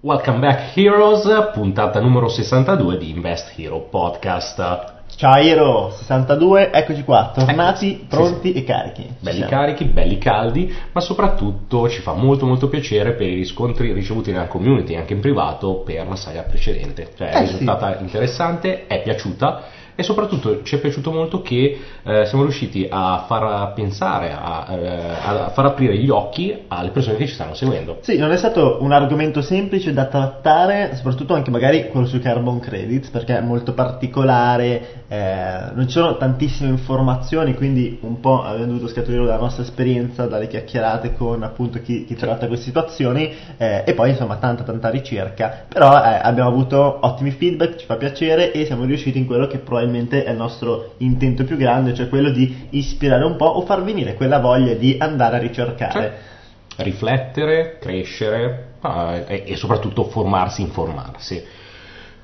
Welcome back Heroes, puntata numero 62 di Invest Hero Podcast. Ciao Hero 62, eccoci qua, tornati, pronti Sì, sì. e carichi. Ci Belli siamo. carichi, belli caldi, ma soprattutto ci fa molto molto piacere per i riscontri ricevuti nella community, anche in privato, per la saga precedente. Cioè è Eh, risultata interessante, è piaciuta e soprattutto ci è piaciuto molto che eh, siamo riusciti a far pensare, a, eh, a far aprire gli occhi alle persone che ci stanno seguendo. Sì, non è stato un argomento semplice da trattare, soprattutto anche magari quello sui carbon credits, perché è molto particolare, eh, non ci sono tantissime informazioni, quindi un po' abbiamo dovuto scaturire dalla nostra esperienza, dalle chiacchierate con appunto chi, chi tratta queste situazioni, eh, e poi insomma tanta tanta ricerca, però eh, abbiamo avuto ottimi feedback, ci fa piacere e siamo riusciti in quello che probabilmente è il nostro intento più grande, cioè quello di ispirare un po' o far venire quella voglia di andare a ricercare. riflettere, crescere ah, e, e soprattutto formarsi, informarsi.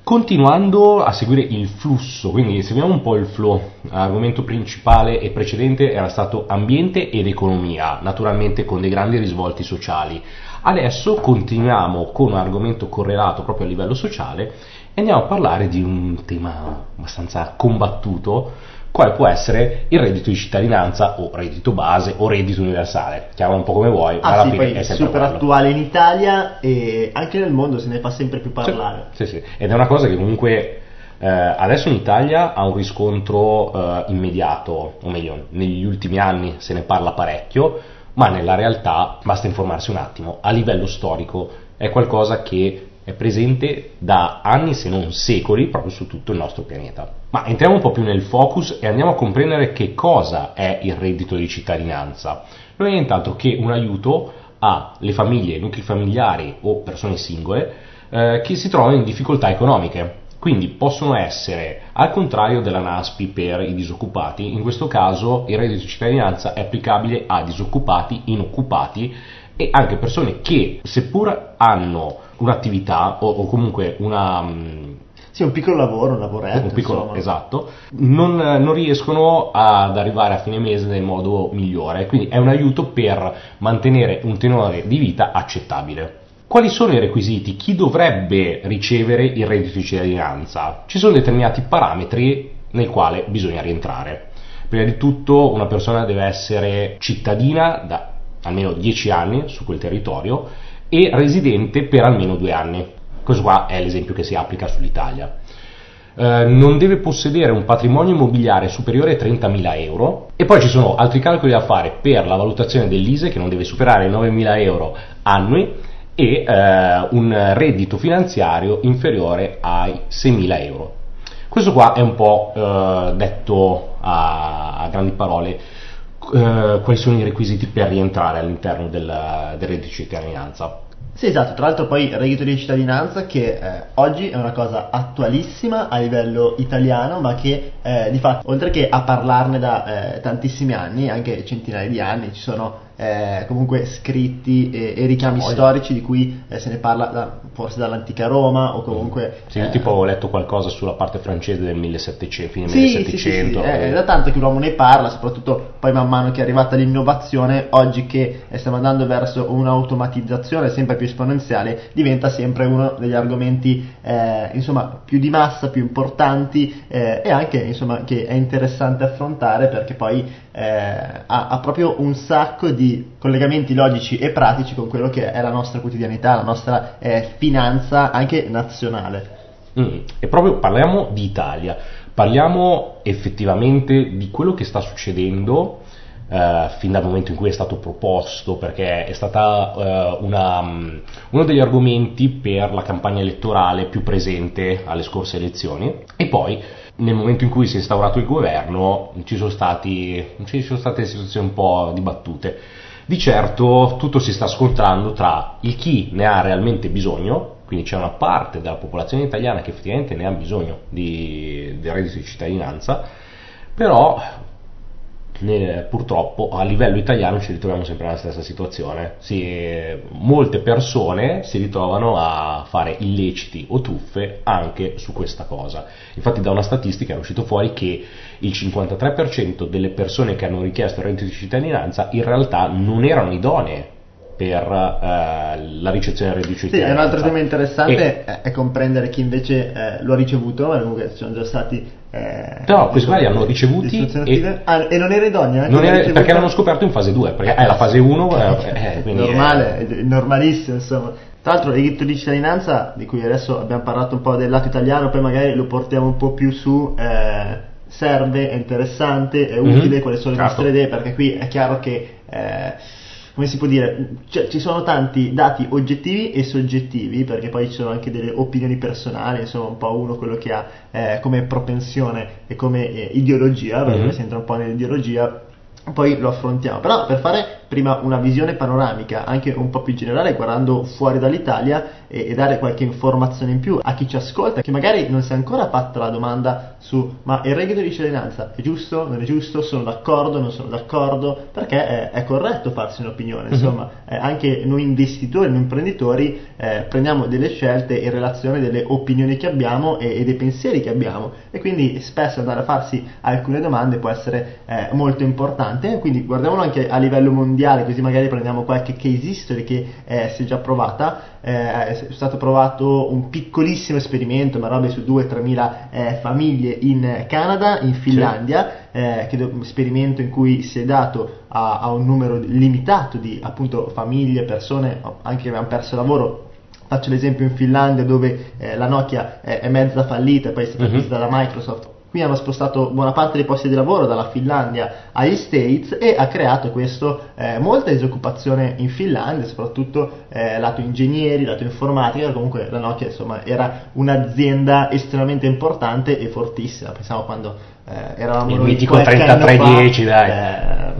Continuando a seguire il flusso, quindi seguiamo un po' il flow, l'argomento principale e precedente era stato ambiente ed economia, naturalmente con dei grandi risvolti sociali. Adesso continuiamo con un argomento correlato proprio a livello sociale e andiamo a parlare di un tema abbastanza combattuto, quale può essere il reddito di cittadinanza o reddito base o reddito universale, chiamala un po' come vuoi, ma Ah alla sì, fine è super quello. attuale in Italia e anche nel mondo se ne fa sempre più parlare. Sì, sì, ed è una cosa che comunque eh, adesso in Italia ha un riscontro eh, immediato, o meglio, negli ultimi anni se ne parla parecchio, ma nella realtà basta informarsi un attimo, a livello storico è qualcosa che è presente da anni se non secoli proprio su tutto il nostro pianeta. Ma entriamo un po' più nel focus e andiamo a comprendere che cosa è il reddito di cittadinanza. Non è nient'altro che un aiuto alle famiglie, nuclei familiari o persone singole eh, che si trovano in difficoltà economiche. Quindi possono essere, al contrario della NASPI per i disoccupati, in questo caso il reddito di cittadinanza è applicabile a disoccupati, inoccupati e anche persone che, seppur hanno un'attività o, o comunque una, mm, Sì, un piccolo lavoro, un lavoretto. un piccolo, insomma. esatto, non, non riescono ad arrivare a fine mese nel modo migliore, quindi è un aiuto per mantenere un tenore di vita accettabile. Quali sono i requisiti? Chi dovrebbe ricevere il reddito di cittadinanza? Ci sono determinati parametri nel quale bisogna rientrare. Prima di tutto una persona deve essere cittadina da almeno 10 anni su quel territorio e residente per almeno due anni. Questo qua è l'esempio che si applica sull'Italia. Eh, non deve possedere un patrimonio immobiliare superiore ai 30.000 euro e poi ci sono altri calcoli da fare per la valutazione dell'ISE che non deve superare i 9.000 euro annui e eh, un reddito finanziario inferiore ai 6.000 euro. Questo qua è un po' eh, detto a, a grandi parole eh, quali sono i requisiti per rientrare all'interno del, del reddito di cittadinanza. Sì, esatto, tra l'altro poi il reddito di cittadinanza che eh, oggi è una cosa attualissima a livello italiano, ma che eh, di fatto, oltre che a parlarne da eh, tantissimi anni, anche centinaia di anni, ci sono eh, comunque scritti e, e richiami Voglia. storici di cui eh, se ne parla da- forse dall'antica Roma o comunque... Sì, io eh, tipo ho letto qualcosa sulla parte francese del 1700, fine Sì, sì, 1700. sì, sì, eh, È, è da tanto che l'uomo ne parla, soprattutto poi man mano che è arrivata l'innovazione, oggi che eh, stiamo andando verso un'automatizzazione sempre più esponenziale, diventa sempre uno degli argomenti eh, insomma, più di massa, più importanti eh, e anche insomma, che è interessante affrontare perché poi eh, ha, ha proprio un sacco di collegamenti logici e pratici con quello che è la nostra quotidianità, la nostra eh, finanza anche nazionale. Mm, E proprio parliamo di Italia, parliamo effettivamente di quello che sta succedendo eh, fin dal momento in cui è stato proposto, perché è stata eh, mm, uno degli argomenti per la campagna elettorale più presente alle scorse elezioni e poi nel momento in cui si è instaurato il governo ci sono, stati, ci sono state situazioni un po' dibattute. Di certo tutto si sta scontrando tra il chi ne ha realmente bisogno, quindi c'è una parte della popolazione italiana che effettivamente ne ha bisogno di, del reddito di cittadinanza, però ne- purtroppo a livello italiano ci ritroviamo sempre nella stessa situazione. Si- molte persone si ritrovano a fare illeciti o truffe anche su questa cosa. Infatti da una statistica è uscito fuori che il 53% delle persone che hanno richiesto il reddito di cittadinanza in realtà non erano idonee per eh, la ricezione del reddito Sì, è un altro tema interessante e... è comprendere chi invece eh, lo ha ricevuto, ma comunque ci sono già stati eh, però questi qua li hanno ricevuti e, ah, e, non era idonea? Non era, perché l'hanno scoperto in fase 2 perché è la fase 1 eh, eh normale, è... normalissimo insomma tra l'altro il diritto di cittadinanza di cui adesso abbiamo parlato un po' del lato italiano poi magari lo portiamo un po' più su eh, serve, è interessante, è utile, mm-hmm. quali sono le certo. nostre idee perché qui è chiaro che eh, come si può dire, cioè, ci sono tanti dati oggettivi e soggettivi, perché poi ci sono anche delle opinioni personali, insomma, un po' uno quello che ha eh, come propensione e come eh, ideologia, perché mm-hmm. si entra un po' nell'ideologia, poi lo affrontiamo. Però per fare prima una visione panoramica, anche un po' più generale, guardando fuori dall'Italia e, e, dare qualche informazione in più a chi ci ascolta, che magari non si è ancora fatta la domanda su ma il reddito di cittadinanza è giusto, non è giusto, sono d'accordo, non sono d'accordo, perché è, è corretto farsi un'opinione, mhm. insomma, eh, anche noi investitori, noi imprenditori eh, prendiamo delle scelte in relazione delle opinioni che abbiamo e, e, dei pensieri che abbiamo. E quindi spesso andare a farsi alcune domande può essere eh, molto importante, quindi guardiamolo anche a livello mondiale mondiale, così magari prendiamo qualche case history che eh, si è già provata. Eh, è stato provato un piccolissimo esperimento, ma robe su 2-3 mila eh, famiglie in Canada, in Finlandia. Eh, che un esperimento in cui si è dato a, a un numero limitato di appunto famiglie, persone anche che avevano perso il lavoro Faccio l'esempio in Finlandia dove eh, la Nokia è, è, mezza fallita e poi è stata uh-huh. vista da Microsoft qui hanno spostato buona parte dei posti di lavoro dalla Finlandia agli States e ha creato questo eh, molta disoccupazione in Finlandia, soprattutto eh, lato ingegneri, lato informatica, comunque la Nokia insomma era un'azienda estremamente importante e fortissima, pensiamo quando eh, eravamo il mitico 3310 dai.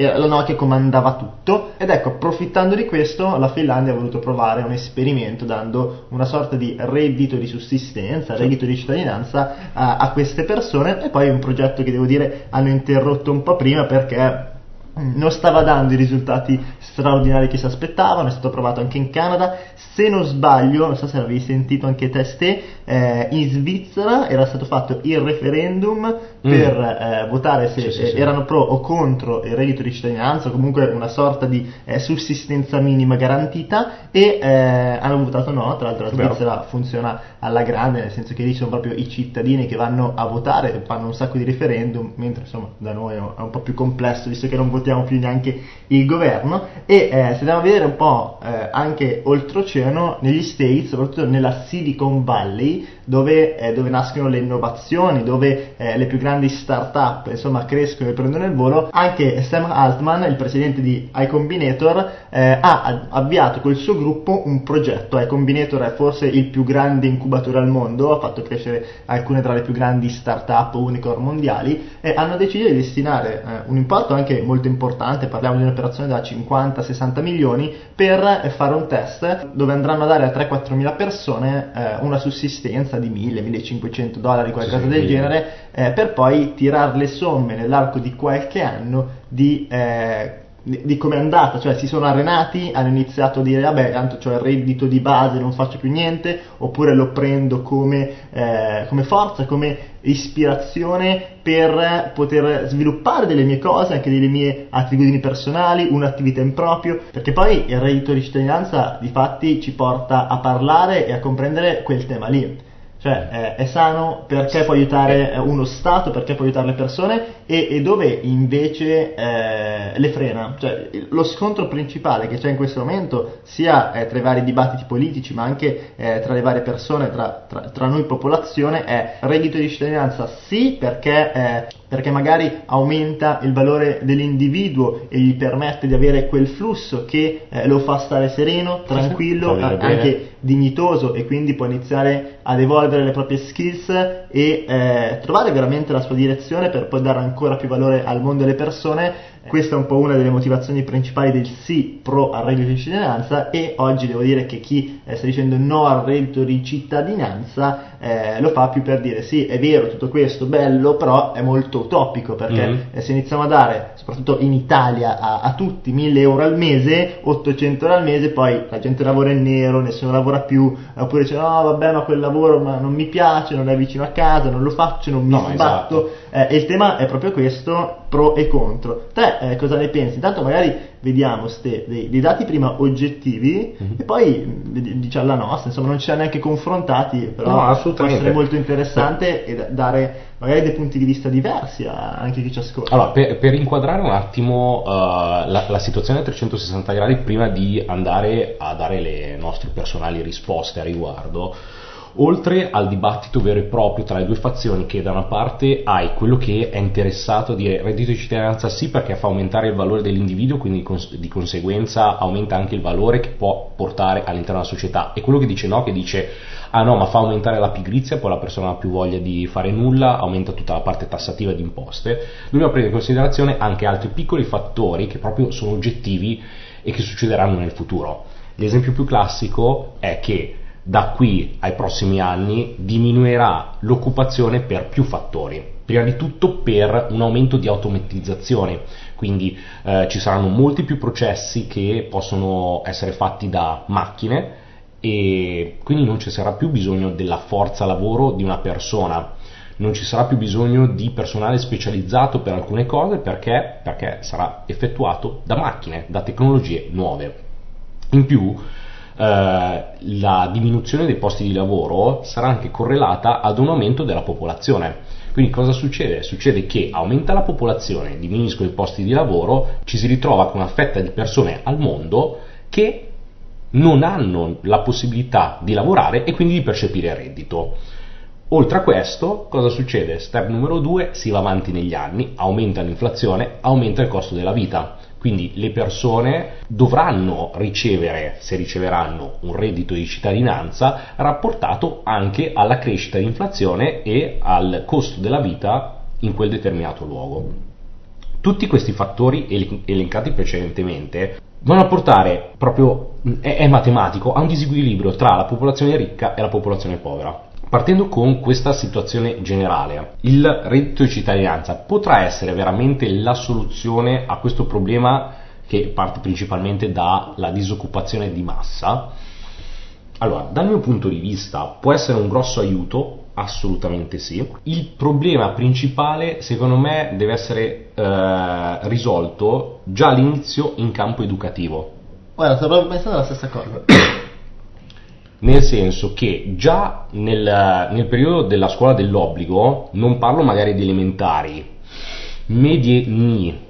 La Nokia comandava tutto. Ed ecco approfittando di questo la Finlandia ha voluto provare un esperimento dando una sorta di reddito di sussistenza, reddito di cittadinanza a, a queste persone. E poi un progetto che devo dire hanno interrotto un po' prima perché non stava dando i risultati straordinari che si aspettavano, è stato provato anche in Canada, se non sbaglio, non so se avevi sentito anche te ste, eh, in Svizzera era stato fatto il referendum mm. per eh, votare se sì, sì, sì. erano pro o contro il reddito di cittadinanza, o comunque una sorta di eh, sussistenza minima garantita e eh, hanno votato no, tra l'altro la Svizzera Vero. funziona alla grande, nel senso che lì sono proprio i cittadini che vanno a votare, fanno un sacco di referendum, mentre insomma da noi è un po' più complesso visto che non votiamo più neanche il governo e eh, se andiamo a vedere un po' eh, anche oltreoceano negli States, soprattutto nella Silicon Valley, dove, eh, dove nascono le innovazioni, dove eh, le più grandi start-up insomma crescono e prendono il volo, anche Sam Altman, il presidente di iCombinator, eh, ha avviato col suo gruppo un progetto. iCombinator è forse il più grande incubatore al mondo, ha fatto crescere alcune tra le più grandi start-up unicorn mondiali e hanno deciso di destinare eh, un importo anche molto importante, parliamo di un'operazione da 50-60 milioni, per fare un test dove andranno a dare a 3-4 mila persone eh, una sussistenza di 1000-1500 dollari, qualcosa sì, del genere, eh, per poi tirare le somme nell'arco di qualche anno di, eh, di, come è andata, cioè si sono arenati, hanno iniziato a dire vabbè tanto ho il reddito di base, non faccio più niente, oppure lo prendo come, eh, come forza, come ispirazione per poter sviluppare delle mie cose, anche delle mie attitudini personali, un'attività in proprio, perché poi il reddito di cittadinanza di fatti ci porta a parlare e a comprendere quel tema lì cioè eh, è sano perché può aiutare eh, uno Stato, perché può aiutare le persone e, e dove invece eh, le frena. Cioè, lo scontro principale che c'è in questo momento, sia eh, tra i vari dibattiti politici ma anche eh, tra le varie persone, tra, tra, tra, noi popolazione, è reddito di cittadinanza. Sì perché eh, perché magari aumenta il valore dell'individuo e gli permette di avere quel flusso che lo fa stare sereno, tranquillo, anche dignitoso e quindi può iniziare ad evolvere le proprie skills e eh, trovare veramente la sua direzione per poi dare ancora più valore al mondo e alle persone. Questa è un po' una delle motivazioni principali del sì pro al reddito di cittadinanza e oggi devo dire che chi eh, sta dicendo no al reddito di cittadinanza eh, lo fa più per dire sì, è vero tutto questo, bello, però è molto utopico perché Mhm. eh, se iniziamo a dare, soprattutto in Italia, a, a tutti 1000 euro al mese, 800 euro al mese, poi la gente lavora in nero, nessuno lavora più, oppure dice no vabbè ma quel lavoro ma non mi piace, non è vicino a casa, non lo faccio, non mi No, sbatto. Eh, e il tema è proprio questo, pro e contro. Te eh, cosa ne pensi? Intanto magari vediamo ste, dei, dei dati prima oggettivi Mhm. e poi diciamo la nostra, insomma non ci ha neanche confrontati, però No, può essere molto interessante e da- dare magari dei punti di vista diversi a anche chi ci ascolta. Allora, per, per inquadrare un attimo eh, la, la situazione a 360 gradi, prima di andare a dare le nostre personali risposte a riguardo, oltre al dibattito vero e proprio tra le due fazioni, che da una parte hai quello che è interessato a dire reddito di cittadinanza sì perché fa aumentare il valore dell'individuo, quindi di cons- di conseguenza aumenta anche il valore che può portare all'interno della società, e quello che dice no, che dice ah no, ma fa aumentare la pigrizia, poi la persona ha più voglia di fare nulla, aumenta tutta la parte tassativa di imposte. Dobbiamo prendere in considerazione anche altri piccoli fattori che proprio sono oggettivi e che succederanno nel futuro. L'esempio più classico è che da qui ai prossimi anni diminuirà l'occupazione per più fattori. Prima di tutto per un aumento di automatizzazione, quindi eh, ci saranno molti più processi che possono essere fatti da macchine e quindi non ci sarà più bisogno della forza lavoro di una persona, non ci sarà più bisogno di personale specializzato per alcune cose perché, perché sarà effettuato da macchine, da tecnologie nuove. In più, eh, la diminuzione dei posti di lavoro sarà anche correlata ad un aumento della popolazione. Quindi cosa succede? Succede che aumenta la popolazione, diminuiscono i posti di lavoro, ci si ritrova con una fetta di persone al mondo che non hanno la possibilità di lavorare e quindi di percepire reddito. Oltre a questo, cosa succede? Step numero 2, si va avanti negli anni, aumenta l'inflazione, aumenta il costo della vita. Quindi le persone dovranno ricevere, se riceveranno, un reddito di cittadinanza rapportato anche alla crescita dell'inflazione e al costo della vita in quel determinato luogo. Tutti questi fattori el- elencati precedentemente vanno a portare proprio, è, è matematico, a un disequilibrio tra la popolazione ricca e la popolazione povera. Partendo con questa situazione generale, il reddito di cittadinanza potrà essere veramente la soluzione a questo problema che parte principalmente dalla disoccupazione di massa? Allora, dal mio punto di vista può essere un grosso aiuto, assolutamente sì. Il problema principale, secondo me, deve essere eh, risolto già all'inizio in campo educativo. Guarda, sto proprio pensando alla stessa cosa. Nel senso che già nel, nel periodo della scuola dell'obbligo, non parlo magari di elementari, medie ni,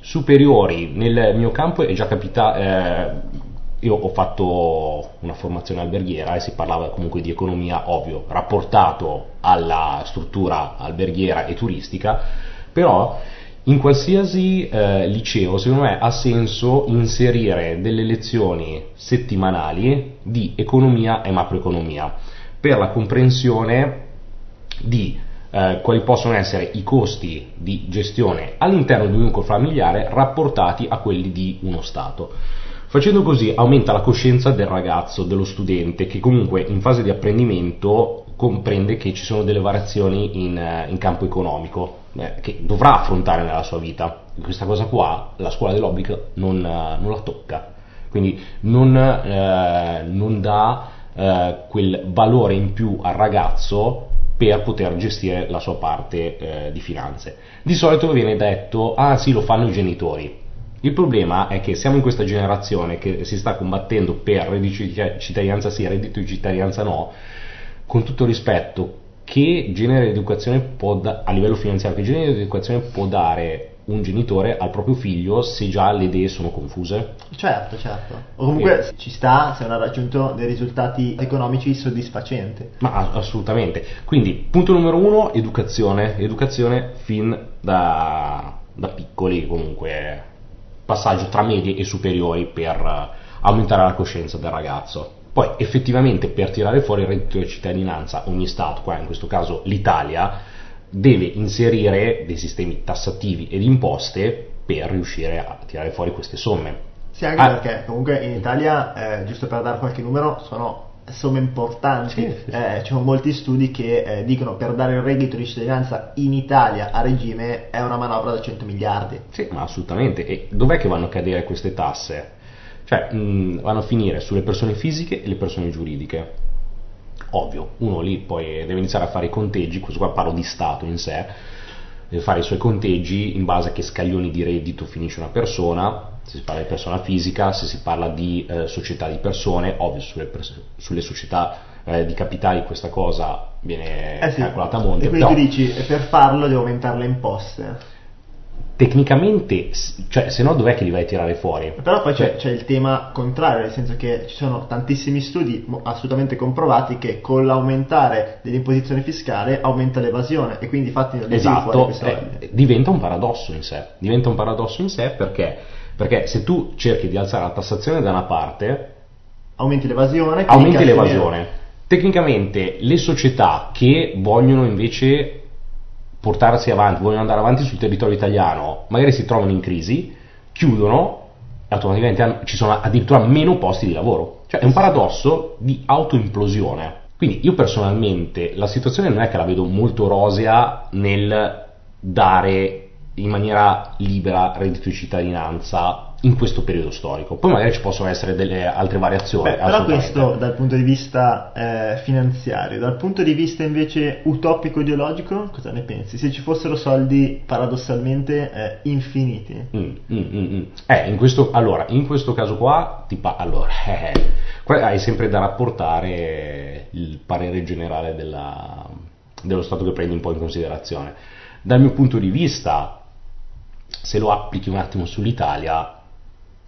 superiori, nel mio campo è già capitato, eh, io ho fatto una formazione alberghiera e si parlava comunque di economia, ovvio, rapportato alla struttura alberghiera e turistica, però in qualsiasi eh, liceo, secondo me, ha senso inserire delle lezioni settimanali di economia e macroeconomia per la comprensione di eh, quali possono essere i costi di gestione all'interno di un nucleo familiare rapportati a quelli di uno Stato. Facendo così aumenta la coscienza del ragazzo, dello studente, che comunque in fase di apprendimento comprende che ci sono delle variazioni in, eh, in campo economico che dovrà affrontare nella sua vita. Questa cosa qua la scuola dell'obbligo non, eh, non la tocca, quindi non, eh, non dà eh, quel valore in più al ragazzo per poter gestire la sua parte eh, di finanze. Di solito viene detto, ah sì, lo fanno i genitori. Il problema è che siamo in questa generazione che si sta combattendo per reddito di cittadinanza sì, reddito di cittadinanza no, con tutto rispetto, che genere di educazione può da- a livello finanziario, che genere di educazione può dare un genitore al proprio figlio se già le idee sono confuse? Certo, certo. O comunque ci sta se non ha raggiunto dei risultati economici soddisfacenti. Ma assolutamente. Quindi, punto numero uno, educazione. Educazione fin da, da piccoli, comunque, passaggio tra medie e superiori per eh, aumentare la coscienza del ragazzo. Poi, effettivamente, per tirare fuori il reddito di cittadinanza, ogni Stato, qua in questo caso l'Italia, deve inserire dei sistemi tassativi ed imposte per riuscire a tirare fuori queste somme. Sì, anche Ah. perché comunque in Italia, eh, giusto per dare qualche numero, sono somme importanti. Sì, sì, sì. Eh, ci sono molti studi che eh, dicono per dare il reddito di cittadinanza in Italia a regime è una manovra da 100 miliardi. Sì, ma assolutamente. E dov'è che vanno a cadere queste tasse? Cioè, mh, vanno a finire sulle persone fisiche e le persone giuridiche. Ovvio, uno lì poi deve iniziare a fare i conteggi, questo qua parlo di Stato in sé, deve fare i suoi conteggi in base a che scaglioni di reddito finisce una persona, se si parla di persona fisica, se si parla di eh, società di persone, ovvio sulle, pers- sulle società eh, di capitali questa cosa viene Eh sì. calcolata a monte, E quindi però tu dici per farlo devo aumentare le imposte. Tecnicamente, cioè se no dov'è che li vai a tirare fuori? Però poi c'è, Cioè, c'è il tema contrario, nel senso che ci sono tantissimi studi assolutamente comprovati che con l'aumentare dell'imposizione fiscale aumenta l'evasione e quindi fatti non li fuori Esatto, soldi. eh, diventa un paradosso in sé. Diventa un paradosso in sé perché? Perché se tu cerchi di alzare la tassazione da una parte, Aumenti l'evasione, aumenti l'evasione. Tecnicamente le società che vogliono invece portarsi avanti, vogliono andare avanti sul territorio italiano, magari si trovano in crisi, chiudono e automaticamente hanno- ci sono addirittura meno posti di lavoro. Cioè è un paradosso di autoimplosione. Quindi io personalmente la situazione non è che la vedo molto rosea nel dare in maniera libera reddito di cittadinanza in questo periodo storico. Poi magari ci possono essere delle altre variazioni. Beh, però questo dal punto di vista eh, finanziario, dal punto di vista invece utopico ideologico, cosa ne pensi? Se ci fossero soldi paradossalmente eh, infiniti. Mm, mm, mm, mm. Eh, in questo, allora, in questo caso qua, ti pa- allora, eh, qua hai sempre da rapportare il parere generale della- dello Stato che prendi un po' in considerazione. Dal mio punto di vista, se lo applichi un attimo sull'Italia,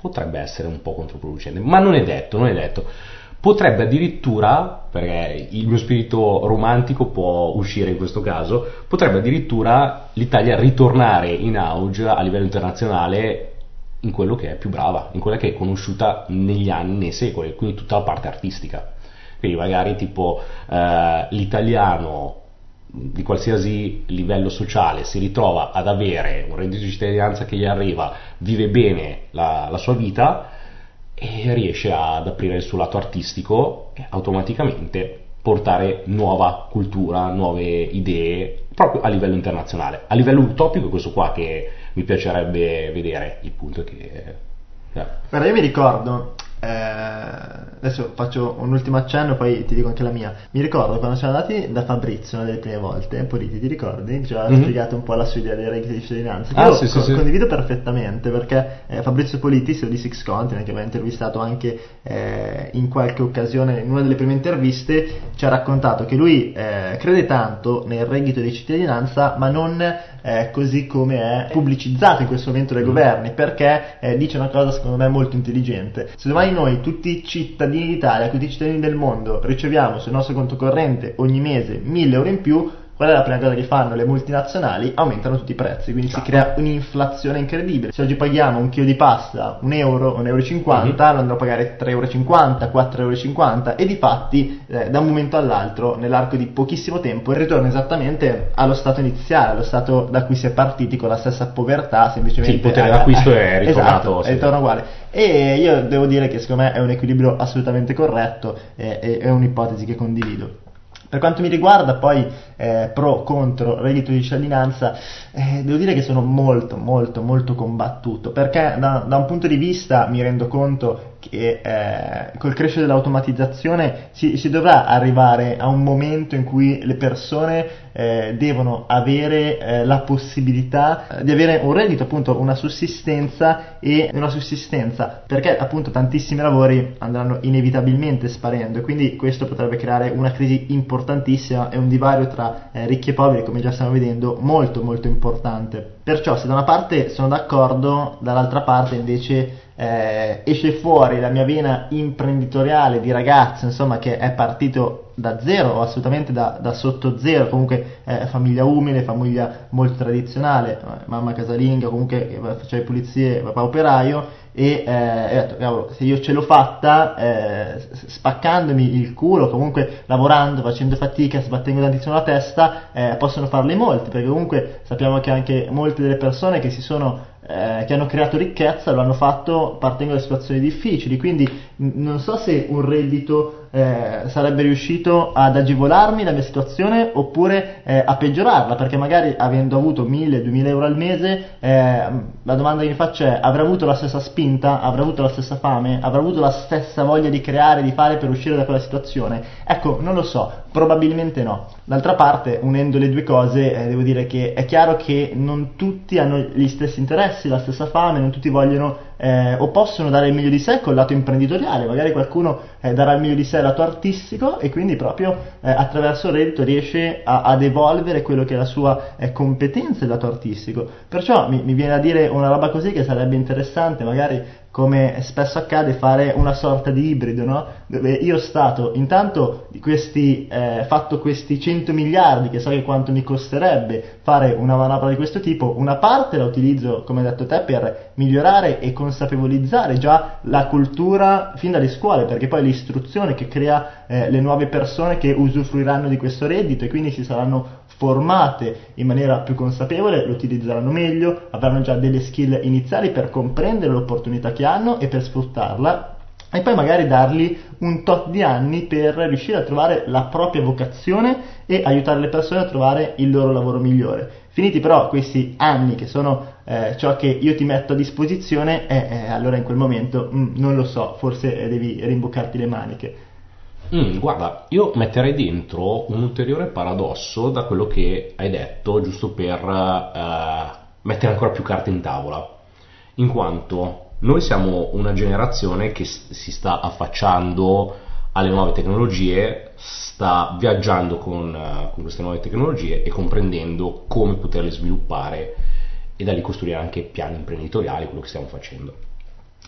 potrebbe essere un po' controproducente, ma non è detto, non è detto. Potrebbe addirittura, perché il mio spirito romantico può uscire in questo caso, potrebbe addirittura l'Italia ritornare in auge a livello internazionale in quello che è più brava, in quella che è conosciuta negli anni, nei secoli, quindi tutta la parte artistica. Quindi magari tipo eh, l'italiano di qualsiasi livello sociale si ritrova ad avere un reddito di cittadinanza che gli arriva, vive bene la, la sua vita e riesce ad aprire il suo lato artistico e automaticamente portare nuova cultura, nuove idee proprio a livello internazionale. A livello utopico è questo qua che mi piacerebbe vedere, il punto è che... eh, Guarda, io mi ricordo, eh, adesso faccio un ultimo accenno, poi ti dico anche la mia. Mi ricordo quando siamo andati da Fabrizio una delle prime volte, Politi, ti ricordi? Ci ha Mhm. spiegato un po' la sua idea dei redditi di cittadinanza. che Ah, io sì, sì, co- sì. condivido perfettamente perché eh, Fabrizio Politi, CEO di Six Continent, che aveva intervistato anche eh, in qualche occasione, in una delle prime interviste, ci ha raccontato che lui eh, crede tanto nel reddito di cittadinanza, ma non eh, così come è pubblicizzato in questo momento dai governi, perché eh, dice una cosa secondo me molto intelligente. Se domani noi, tutti i cittadini d'Italia, tutti i cittadini del mondo, riceviamo sul nostro conto corrente ogni mese 1000 euro in più, qual è la prima cosa che fanno le multinazionali? Aumentano tutti i prezzi, quindi si crea un'inflazione incredibile. Se oggi paghiamo un chilo di pasta un euro, un euro e 50, lo andrò a pagare 3,50 euro, 4,50 euro e di fatti eh, da un momento all'altro, nell'arco di pochissimo tempo, il ritorno esattamente allo stato iniziale, allo stato da cui si è partiti con la stessa povertà, semplicemente Sì, il potere eh, d'acquisto è ritornato, Esatto, sì. è ritorno uguale. E io devo dire che secondo me è un equilibrio assolutamente corretto e e- è un'ipotesi che condivido. Per quanto mi riguarda, poi eh, pro contro reddito di cittadinanza, eh, devo dire che sono molto, molto, molto combattuto perché da, da un punto di vista mi rendo conto che eh, col crescere dell'automatizzazione si, si dovrà arrivare a un momento in cui le persone eh, devono avere eh, la possibilità eh, di avere un reddito, appunto una sussistenza e una sussistenza perché appunto tantissimi lavori andranno inevitabilmente sparendo e quindi questo potrebbe creare una crisi importantissima e un divario tra eh, ricchi e poveri come già stiamo vedendo molto molto importante perciò se da una parte sono d'accordo dall'altra parte invece eh, esce fuori la mia vena imprenditoriale di ragazzo, insomma, che è partito da zero o assolutamente da, da sotto zero, comunque eh, famiglia umile, famiglia molto tradizionale, eh, mamma casalinga, comunque che faceva le pulizie, papà operaio e eh, ho detto, cavolo, se io ce l'ho fatta eh, spaccandomi il culo, comunque lavorando, facendo fatica, sbattendo tantissimo la testa, eh, possono farle molti, perché comunque sappiamo che anche molte delle persone che si sono eh, che hanno creato ricchezza lo hanno fatto partendo da situazioni difficili, quindi non so se un reddito eh, sarebbe riuscito ad agevolarmi la mia situazione oppure eh, a peggiorarla, perché magari avendo avuto 1000-2000 euro al mese, eh, la domanda che mi faccio è, avrà avuto la stessa spinta, avrà avuto la stessa fame, avrà avuto la stessa voglia di creare, di fare per uscire da quella situazione? Ecco, non lo so, probabilmente no. D'altra parte, unendo le due cose, eh, devo dire che è chiaro che non tutti hanno gli stessi interessi, la stessa fame, non tutti vogliono eh, o possono dare il meglio di sé col lato imprenditoriale, magari qualcuno eh, darà il meglio di sé lato artistico e quindi proprio eh, attraverso il reddito riesce a, ad evolvere quello che è la sua eh, competenza il lato artistico. Perciò mi, mi, viene a dire una roba così che sarebbe interessante magari come spesso accade, fare una sorta di ibrido, no? Dove io Stato, intanto questi, eh, fatto questi 100 miliardi, che so che quanto mi costerebbe fare una manovra di questo tipo, una parte la utilizzo, come hai detto te, per migliorare e consapevolizzare già la cultura fin dalle scuole, perché poi l'istruzione che crea eh, le nuove persone che usufruiranno di questo reddito e quindi si saranno formate in maniera più consapevole, lo utilizzeranno meglio, avranno già delle skill iniziali per comprendere l'opportunità che hanno e per sfruttarla e poi magari dargli un tot di anni per riuscire a trovare la propria vocazione e aiutare le persone a trovare il loro lavoro migliore. Finiti però questi anni che sono eh, ciò che io ti metto a disposizione, eh, eh, allora in quel momento mm, non lo so, forse eh, devi rimboccarti le maniche. Mm, guarda, io metterei dentro un ulteriore paradosso da quello che hai detto, giusto per uh, mettere ancora più carte in tavola, in quanto noi siamo una generazione che si sta affacciando alle nuove tecnologie, sta viaggiando con, uh, con queste nuove tecnologie e comprendendo come poterle sviluppare e da lì costruire anche piani imprenditoriali, quello che stiamo facendo.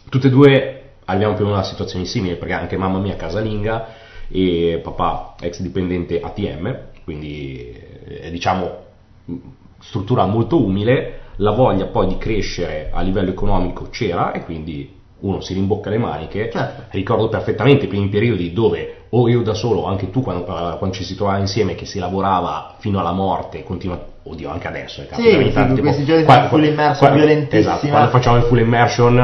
Tutte e due arriviamo più o meno a situazioni simili, perché anche mamma mia casalinga e papà ex dipendente ATM, quindi eh, diciamo struttura molto umile, la voglia poi di crescere a livello economico c'era e quindi uno si rimbocca le maniche. Certo. Ricordo perfettamente i primi periodi dove o io da solo o anche tu quando, uh, quando ci si trovava insieme che si lavorava fino alla morte, continua, oddio anche adesso, è capitato sì, tanto, sì, questi giorni qua, full immersion qua, violentissima. Esatto, quando facciamo il full immersion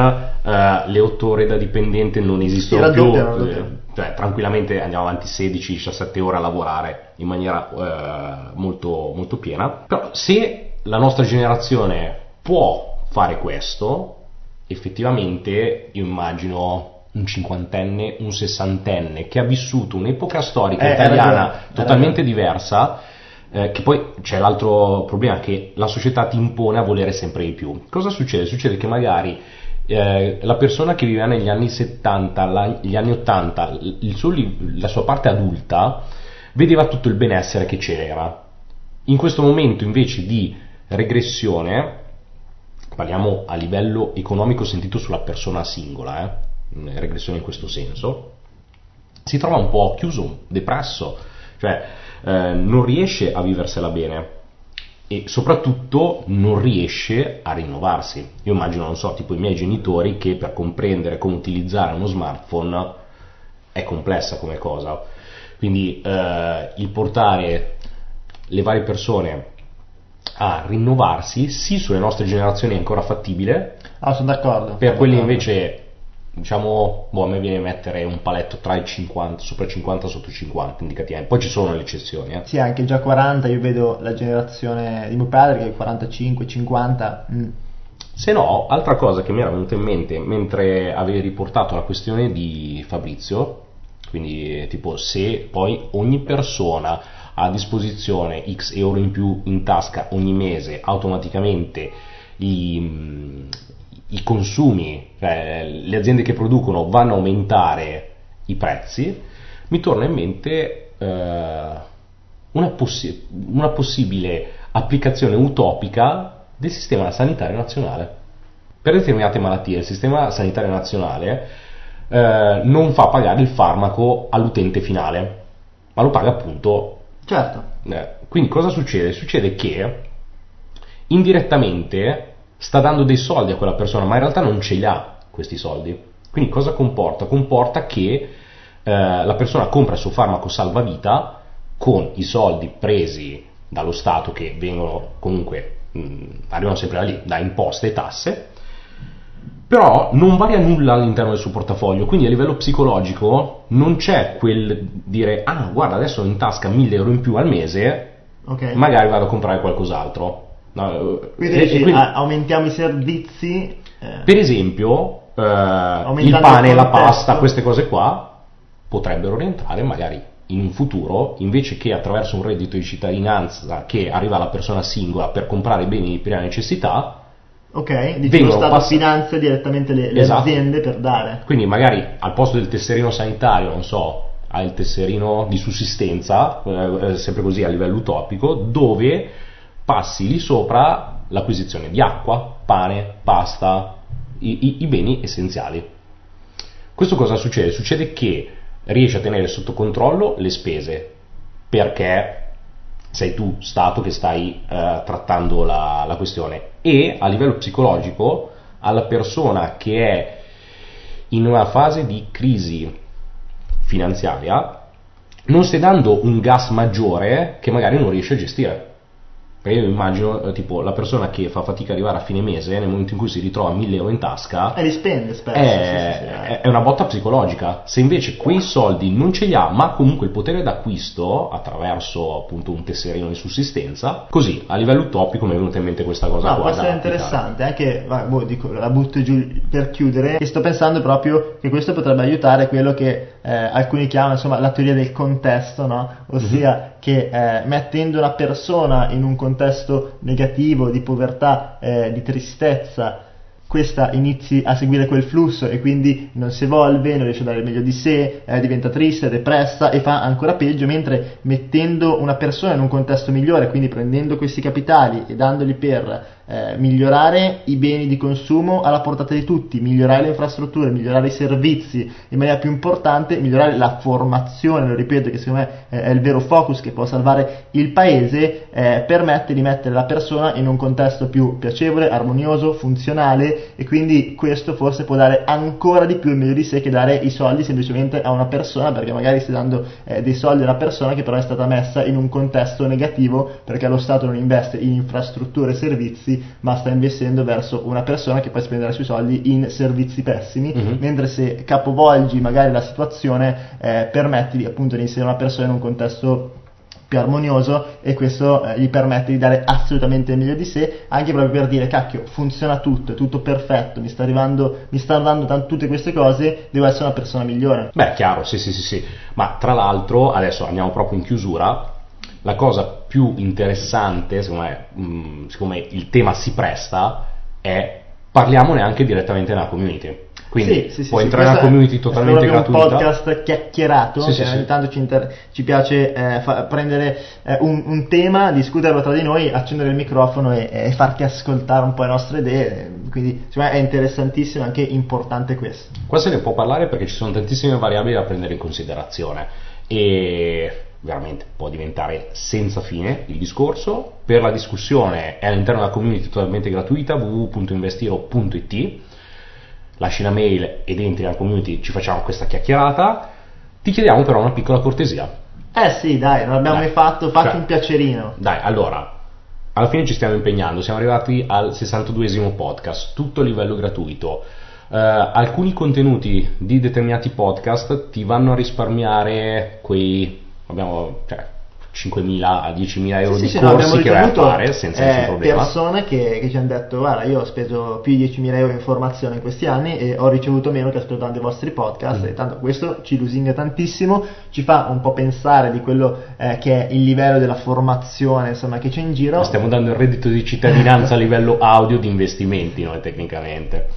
uh, le otto ore da dipendente non esistono sì, più. Doppiano, cioè tranquillamente andiamo avanti 16-17 ore a lavorare in maniera eh, molto, molto piena. Però se la nostra generazione può fare questo, effettivamente io immagino un cinquantenne, un sessantenne che ha vissuto un'epoca storica eh, italiana totalmente diversa, eh, che poi c'è l'altro problema che la società ti impone a volere sempre di più. Cosa succede? Succede che magari eh, la persona che viveva negli anni 70, la, gli anni 80, suo, la sua parte adulta, vedeva tutto il benessere che c'era. In questo momento invece di regressione, parliamo a livello economico sentito sulla persona singola, eh, regressione in questo senso, si trova un po' chiuso, depresso, cioè eh, non riesce a viversela bene e soprattutto non riesce a rinnovarsi. Io immagino, non so, tipo i miei genitori che per comprendere come utilizzare uno smartphone è complessa come cosa. Quindi eh, il portare le varie persone a rinnovarsi, sì, sulle nostre generazioni è ancora fattibile. Ah, sono d'accordo. Per sono quelli d'accordo. invece diciamo, boh, a me viene a mettere un paletto tra i 50, sopra i 50 e sotto i 50 indicativamente, poi ci sono le eccezioni. Eh. Sì, anche già 40, io vedo la generazione di mio padre che è 45, 50. Mm. Se no, altra cosa che mi era venuta in mente mentre avevi riportato la questione di Fabrizio, quindi tipo se poi ogni persona ha a disposizione x euro in più in tasca ogni mese automaticamente i, i consumi, cioè le aziende che producono vanno a aumentare i prezzi, mi torna in mente eh, una, possi- una possibile applicazione utopica del sistema sanitario nazionale. Per determinate malattie il sistema sanitario nazionale eh, non fa pagare il farmaco all'utente finale, ma lo paga appunto. Certo. Eh, quindi cosa succede? Succede che indirettamente sta dando dei soldi a quella persona, ma in realtà non ce li ha questi soldi. Quindi cosa comporta? Comporta che eh, la persona compra il suo farmaco salvavita con i soldi presi dallo Stato che vengono comunque, mh, arrivano sempre da lì, da imposte e tasse, però non varia nulla all'interno del suo portafoglio, quindi a livello psicologico non c'è quel dire ah guarda adesso ho in tasca 1000 euro in più al mese, Ok. magari vado a comprare qualcos'altro. No, Quindi, e- dici, e quindi- a- aumentiamo i servizi. eh, per esempio, eh, il pane, il la pasta, queste cose qua potrebbero orientare magari in un futuro, invece che attraverso un reddito di cittadinanza che arriva alla persona singola per comprare beni di prima necessità, ok, dici lo Stato passati- finanzia direttamente le, le Esatto. aziende per dare. quindi magari al posto del tesserino sanitario, non so, hai il tesserino di sussistenza, eh, eh, sempre così a livello utopico, dove passi lì sopra l'acquisizione di acqua, pane, pasta, i, i- i beni essenziali. Questo cosa succede? Succede che riesci a tenere sotto controllo le spese perché sei tu, Stato, che stai eh, trattando la, la questione e a livello psicologico alla persona che è in una fase di crisi finanziaria non stai dando un gas maggiore che magari non riesce a gestire. Perché io immagino, eh, tipo, la persona che fa fatica ad arrivare a fine mese, nel momento in cui si ritrova 1000 euro in tasca, E li spende spesso. è, sì, sì, sì, eh. è- è una botta psicologica. Se invece quei soldi non ce li ha, ma comunque il potere d'acquisto attraverso appunto un tesserino di sussistenza, così a livello utopico mi è venuta in mente questa cosa No, qua. essere applicare. interessante, anche, va, boh, dico, la butto giù per chiudere, e sto pensando proprio che questo potrebbe aiutare quello che eh, alcuni chiamano insomma la teoria del contesto, no? ossia Mhm. che eh, mettendo una persona in un contesto negativo, di povertà, eh, di tristezza, questa inizi a seguire quel flusso e quindi non si evolve, non riesce a dare il meglio di sé, eh, diventa triste, depressa e fa ancora peggio, mentre mettendo una persona in un contesto migliore, quindi prendendo questi capitali e dandoli per eh, migliorare i beni di consumo alla portata di tutti, migliorare le infrastrutture, migliorare i servizi in maniera più importante, migliorare la formazione, lo ripeto che secondo me eh, è il vero focus che può salvare il paese, eh, permette di mettere la persona in un contesto più piacevole, armonioso, funzionale e quindi questo forse può dare ancora di più il meglio di sé che dare i soldi semplicemente a una persona perché magari stai dando eh, dei soldi a una persona che però è stata messa in un contesto negativo perché lo Stato non investe in infrastrutture e servizi ma sta investendo verso una persona che poi spenderà i suoi soldi in servizi pessimi Mhm. mentre se capovolgi magari la situazione eh, permetti di, appunto di inserire una persona in un contesto più armonioso e questo eh, gli permette di dare assolutamente il meglio di sé anche proprio per dire cacchio funziona tutto, è tutto perfetto mi sta arrivando, mi stanno dando tant- tutte queste cose devo essere una persona migliore Beh, chiaro, sì, sì, sì, sì. Ma tra l'altro, adesso andiamo proprio in chiusura. La cosa più interessante, secondo me, mh, secondo me il tema si presta, è parliamone anche direttamente nella community. Quindi Sì, sì, sì, puoi sì, entrare nella è- community è totalmente gratuita. un podcast chiacchierato Sì, sì, ogni tanto ci, inter- ci piace eh, fa- prendere eh, un, un tema, discuterlo tra di noi, accendere il microfono e, e farti ascoltare un po' le nostre idee. Quindi secondo me è interessantissimo e anche importante questo. Qua se ne può parlare perché ci sono tantissime variabili da prendere in considerazione e veramente può diventare senza fine il discorso. Per la discussione è all'interno della community totalmente gratuita www.investiro.it. Lasci una mail ed entri nella community, ci facciamo questa chiacchierata. Ti chiediamo però una piccola cortesia. Eh sì, dai, non l'abbiamo Dai. mai fatto, fatti Cioè, un piacerino. Dai, allora, alla fine ci stiamo impegnando, siamo arrivati al 62esimo podcast, tutto a livello gratuito. Eh, alcuni contenuti di determinati podcast ti vanno a risparmiare quei, abbiamo, cioè, 5.000 a 10.000 euro Sì, di sì, no, corsi che vai a fare senza eh, nessun problema. persone che, che ci hanno detto guarda io ho speso più di 10.000 euro in formazione in questi anni e ho ricevuto meno che ascoltando i vostri podcast Mm. e tanto questo ci lusinga tantissimo ci fa un po' pensare di quello eh, che è il livello della formazione insomma che c'è in giro Stiamo dando il reddito di cittadinanza a livello audio di investimenti, noi tecnicamente.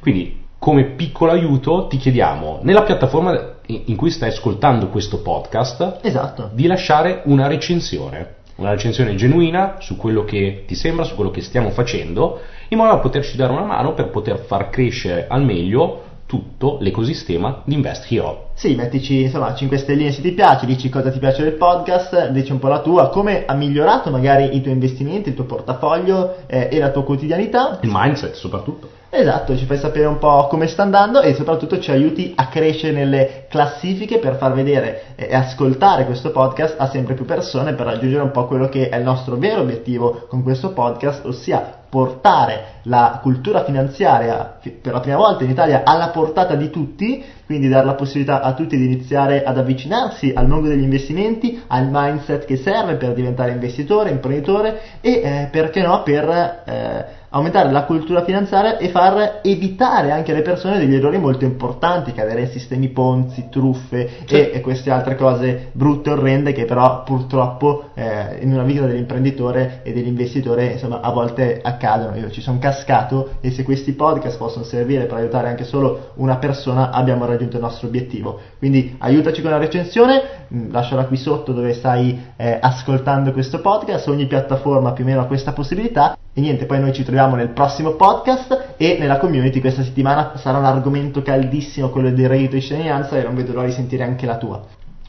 Quindi, come piccolo aiuto, ti chiediamo, nella piattaforma in cui stai ascoltando questo podcast, esatto di lasciare una recensione, una recensione genuina su quello che ti sembra, su quello che stiamo facendo, in modo da poterci dare una mano per poter far crescere al meglio tutto l'ecosistema di Invest Hero. Sì, mettici insomma 5 stelline se ti piace, dici cosa ti piace del podcast, dici un po' la tua, come ha migliorato magari i tuoi investimenti, il tuo portafoglio eh, e la tua quotidianità. Il mindset soprattutto. Esatto, ci fai sapere un po' come sta andando e soprattutto ci aiuti a crescere nelle classifiche per far vedere e ascoltare questo podcast a sempre più persone per raggiungere un po' quello che è il nostro vero obiettivo con questo podcast, ossia portare la cultura finanziaria per la prima volta in Italia alla portata di tutti, quindi dare la possibilità a tutti di iniziare ad avvicinarsi al mondo degli investimenti, al mindset che serve per diventare investitore, imprenditore e eh, perché no per eh, aumentare la cultura finanziaria e far evitare anche alle persone degli errori molto importanti, cadere in sistemi ponzi, truffe sì. e, e, queste altre cose brutte, orrende che però purtroppo eh, in una vita dell'imprenditore e dell'investitore insomma a volte accadono. Io ci sono cascato e se questi podcast possono servire per aiutare anche solo una persona abbiamo raggiunto il nostro obiettivo. Quindi aiutaci con la recensione, mm, lasciala qui sotto dove stai eh, ascoltando questo podcast, ogni piattaforma più o meno ha questa possibilità e niente, poi noi ci troviamo nel prossimo podcast e nella community questa settimana sarà un argomento caldissimo, quello del reddito di cittadinanza e non vedo l'ora di sentire anche la tua.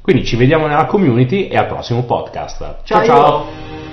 Quindi ci vediamo nella community e al prossimo podcast. ciao! ciao. ciao.